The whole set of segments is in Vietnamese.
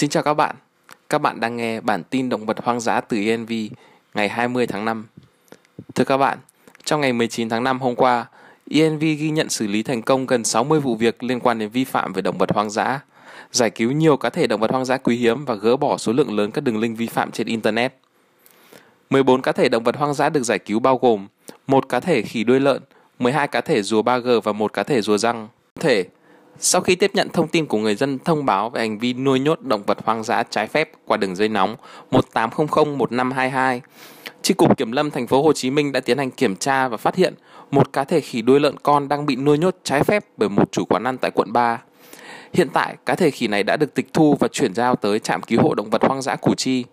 Xin chào các bạn. Các bạn đang nghe bản tin động vật hoang dã từ ENV ngày 20 tháng 5. Thưa các bạn, trong ngày 19 tháng 5 hôm qua, ENV ghi nhận xử lý thành công gần 60 vụ việc liên quan đến vi phạm về động vật hoang dã, giải cứu nhiều cá thể động vật hoang dã quý hiếm và gỡ bỏ số lượng lớn các đường link vi phạm trên Internet. 14 cá thể động vật hoang dã được giải cứu bao gồm một cá thể khỉ đuôi lợn, 12 cá thể rùa 3G và một cá thể rùa răng. Thể sau khi tiếp nhận thông tin của người dân thông báo về hành vi nuôi nhốt động vật hoang dã trái phép qua đường dây nóng 1800 1522, Chi cục Kiểm lâm thành phố Hồ Chí Minh đã tiến hành kiểm tra và phát hiện một cá thể khỉ đuôi lợn con đang bị nuôi nhốt trái phép bởi một chủ quán ăn tại quận 3. Hiện tại, cá thể khỉ này đã được tịch thu và chuyển giao tới trạm cứu hộ động vật hoang dã Củ Chi.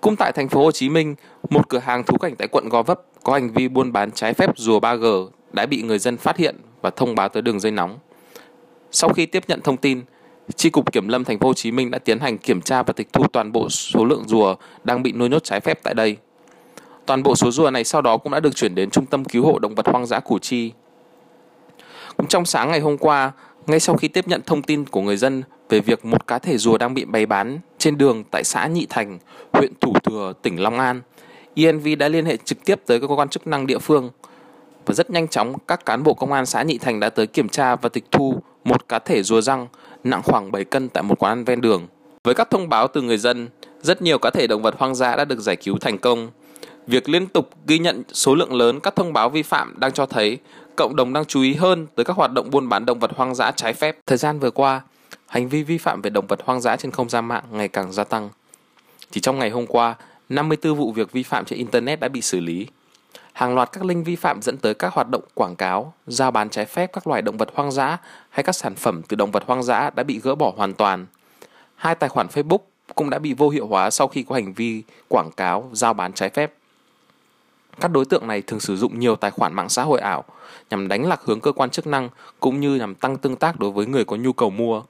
Cũng tại thành phố Hồ Chí Minh, một cửa hàng thú cảnh tại quận Gò Vấp có hành vi buôn bán trái phép rùa 3G đã bị người dân phát hiện và thông báo tới đường dây nóng. Sau khi tiếp nhận thông tin, tri cục Kiểm lâm thành phố Hồ Chí Minh đã tiến hành kiểm tra và tịch thu toàn bộ số lượng rùa đang bị nuôi nhốt trái phép tại đây. Toàn bộ số rùa này sau đó cũng đã được chuyển đến Trung tâm Cứu hộ Động vật Hoang dã Củ Chi. Cũng trong sáng ngày hôm qua, ngay sau khi tiếp nhận thông tin của người dân về việc một cá thể rùa đang bị bày bán trên đường tại xã Nhị Thành, huyện Thủ Thừa, tỉnh Long An, ENV đã liên hệ trực tiếp tới các cơ quan chức năng địa phương và rất nhanh chóng các cán bộ công an xã Nhị Thành đã tới kiểm tra và tịch thu một cá thể rùa răng nặng khoảng 7 cân tại một quán ăn ven đường. Với các thông báo từ người dân, rất nhiều cá thể động vật hoang dã đã được giải cứu thành công. Việc liên tục ghi nhận số lượng lớn các thông báo vi phạm đang cho thấy cộng đồng đang chú ý hơn tới các hoạt động buôn bán động vật hoang dã trái phép. Thời gian vừa qua, hành vi vi phạm về động vật hoang dã trên không gian mạng ngày càng gia tăng. Chỉ trong ngày hôm qua, 54 vụ việc vi phạm trên Internet đã bị xử lý. Hàng loạt các link vi phạm dẫn tới các hoạt động quảng cáo, giao bán trái phép các loài động vật hoang dã hay các sản phẩm từ động vật hoang dã đã bị gỡ bỏ hoàn toàn. Hai tài khoản Facebook cũng đã bị vô hiệu hóa sau khi có hành vi quảng cáo, giao bán trái phép. Các đối tượng này thường sử dụng nhiều tài khoản mạng xã hội ảo nhằm đánh lạc hướng cơ quan chức năng cũng như nhằm tăng tương tác đối với người có nhu cầu mua.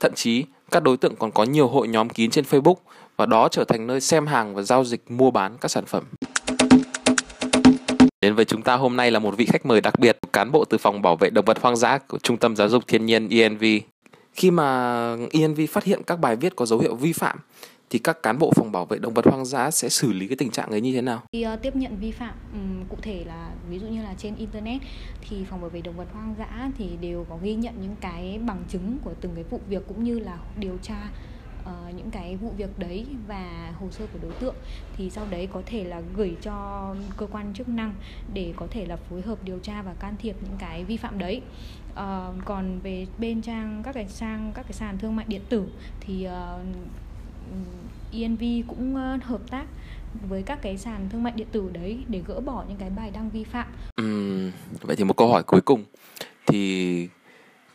Thậm chí, các đối tượng còn có nhiều hội nhóm kín trên Facebook và đó trở thành nơi xem hàng và giao dịch mua bán các sản phẩm. Đến với chúng ta hôm nay là một vị khách mời đặc biệt, cán bộ từ phòng bảo vệ động vật hoang dã của Trung tâm Giáo dục Thiên nhiên ENV. Khi mà ENV phát hiện các bài viết có dấu hiệu vi phạm thì các cán bộ phòng bảo vệ động vật hoang dã sẽ xử lý cái tình trạng ấy như thế nào? Khi uh, tiếp nhận vi phạm um, cụ thể là ví dụ như là trên internet thì phòng bảo vệ động vật hoang dã thì đều có ghi nhận những cái bằng chứng của từng cái vụ việc cũng như là điều tra uh, những cái vụ việc đấy và hồ sơ của đối tượng thì sau đấy có thể là gửi cho cơ quan chức năng để có thể là phối hợp điều tra và can thiệp những cái vi phạm đấy uh, còn về bên trang các cái trang các cái sàn thương mại điện tử thì ờ, uh, ENV cũng uh, hợp tác với các cái sàn thương mại điện tử đấy để gỡ bỏ những cái bài đăng vi phạm. Uhm, vậy thì một câu hỏi cuối cùng thì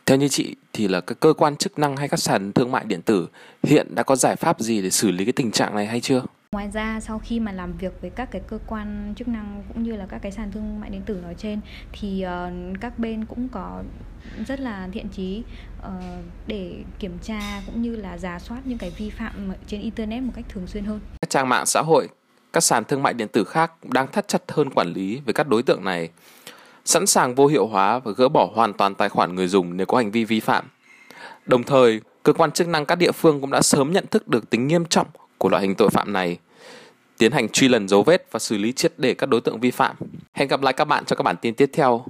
theo như chị thì là các cơ quan chức năng hay các sàn thương mại điện tử hiện đã có giải pháp gì để xử lý cái tình trạng này hay chưa? Ngoài ra sau khi mà làm việc với các cái cơ quan chức năng cũng như là các cái sàn thương mại điện tử nói trên thì uh, các bên cũng có rất là thiện chí uh, để kiểm tra cũng như là giả soát những cái vi phạm trên internet một cách thường xuyên hơn. Các trang mạng xã hội, các sàn thương mại điện tử khác đang thắt chặt hơn quản lý với các đối tượng này sẵn sàng vô hiệu hóa và gỡ bỏ hoàn toàn tài khoản người dùng nếu có hành vi vi phạm. Đồng thời, cơ quan chức năng các địa phương cũng đã sớm nhận thức được tính nghiêm trọng của loại hình tội phạm này, tiến hành truy lần dấu vết và xử lý triệt để các đối tượng vi phạm. Hẹn gặp lại các bạn trong các bản tin tiếp theo.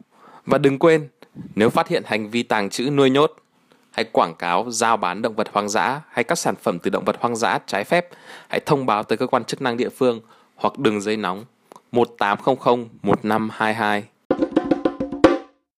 Và đừng quên, nếu phát hiện hành vi tàng trữ nuôi nhốt hay quảng cáo giao bán động vật hoang dã hay các sản phẩm từ động vật hoang dã trái phép, hãy thông báo tới cơ quan chức năng địa phương hoặc đường dây nóng 1800 1522.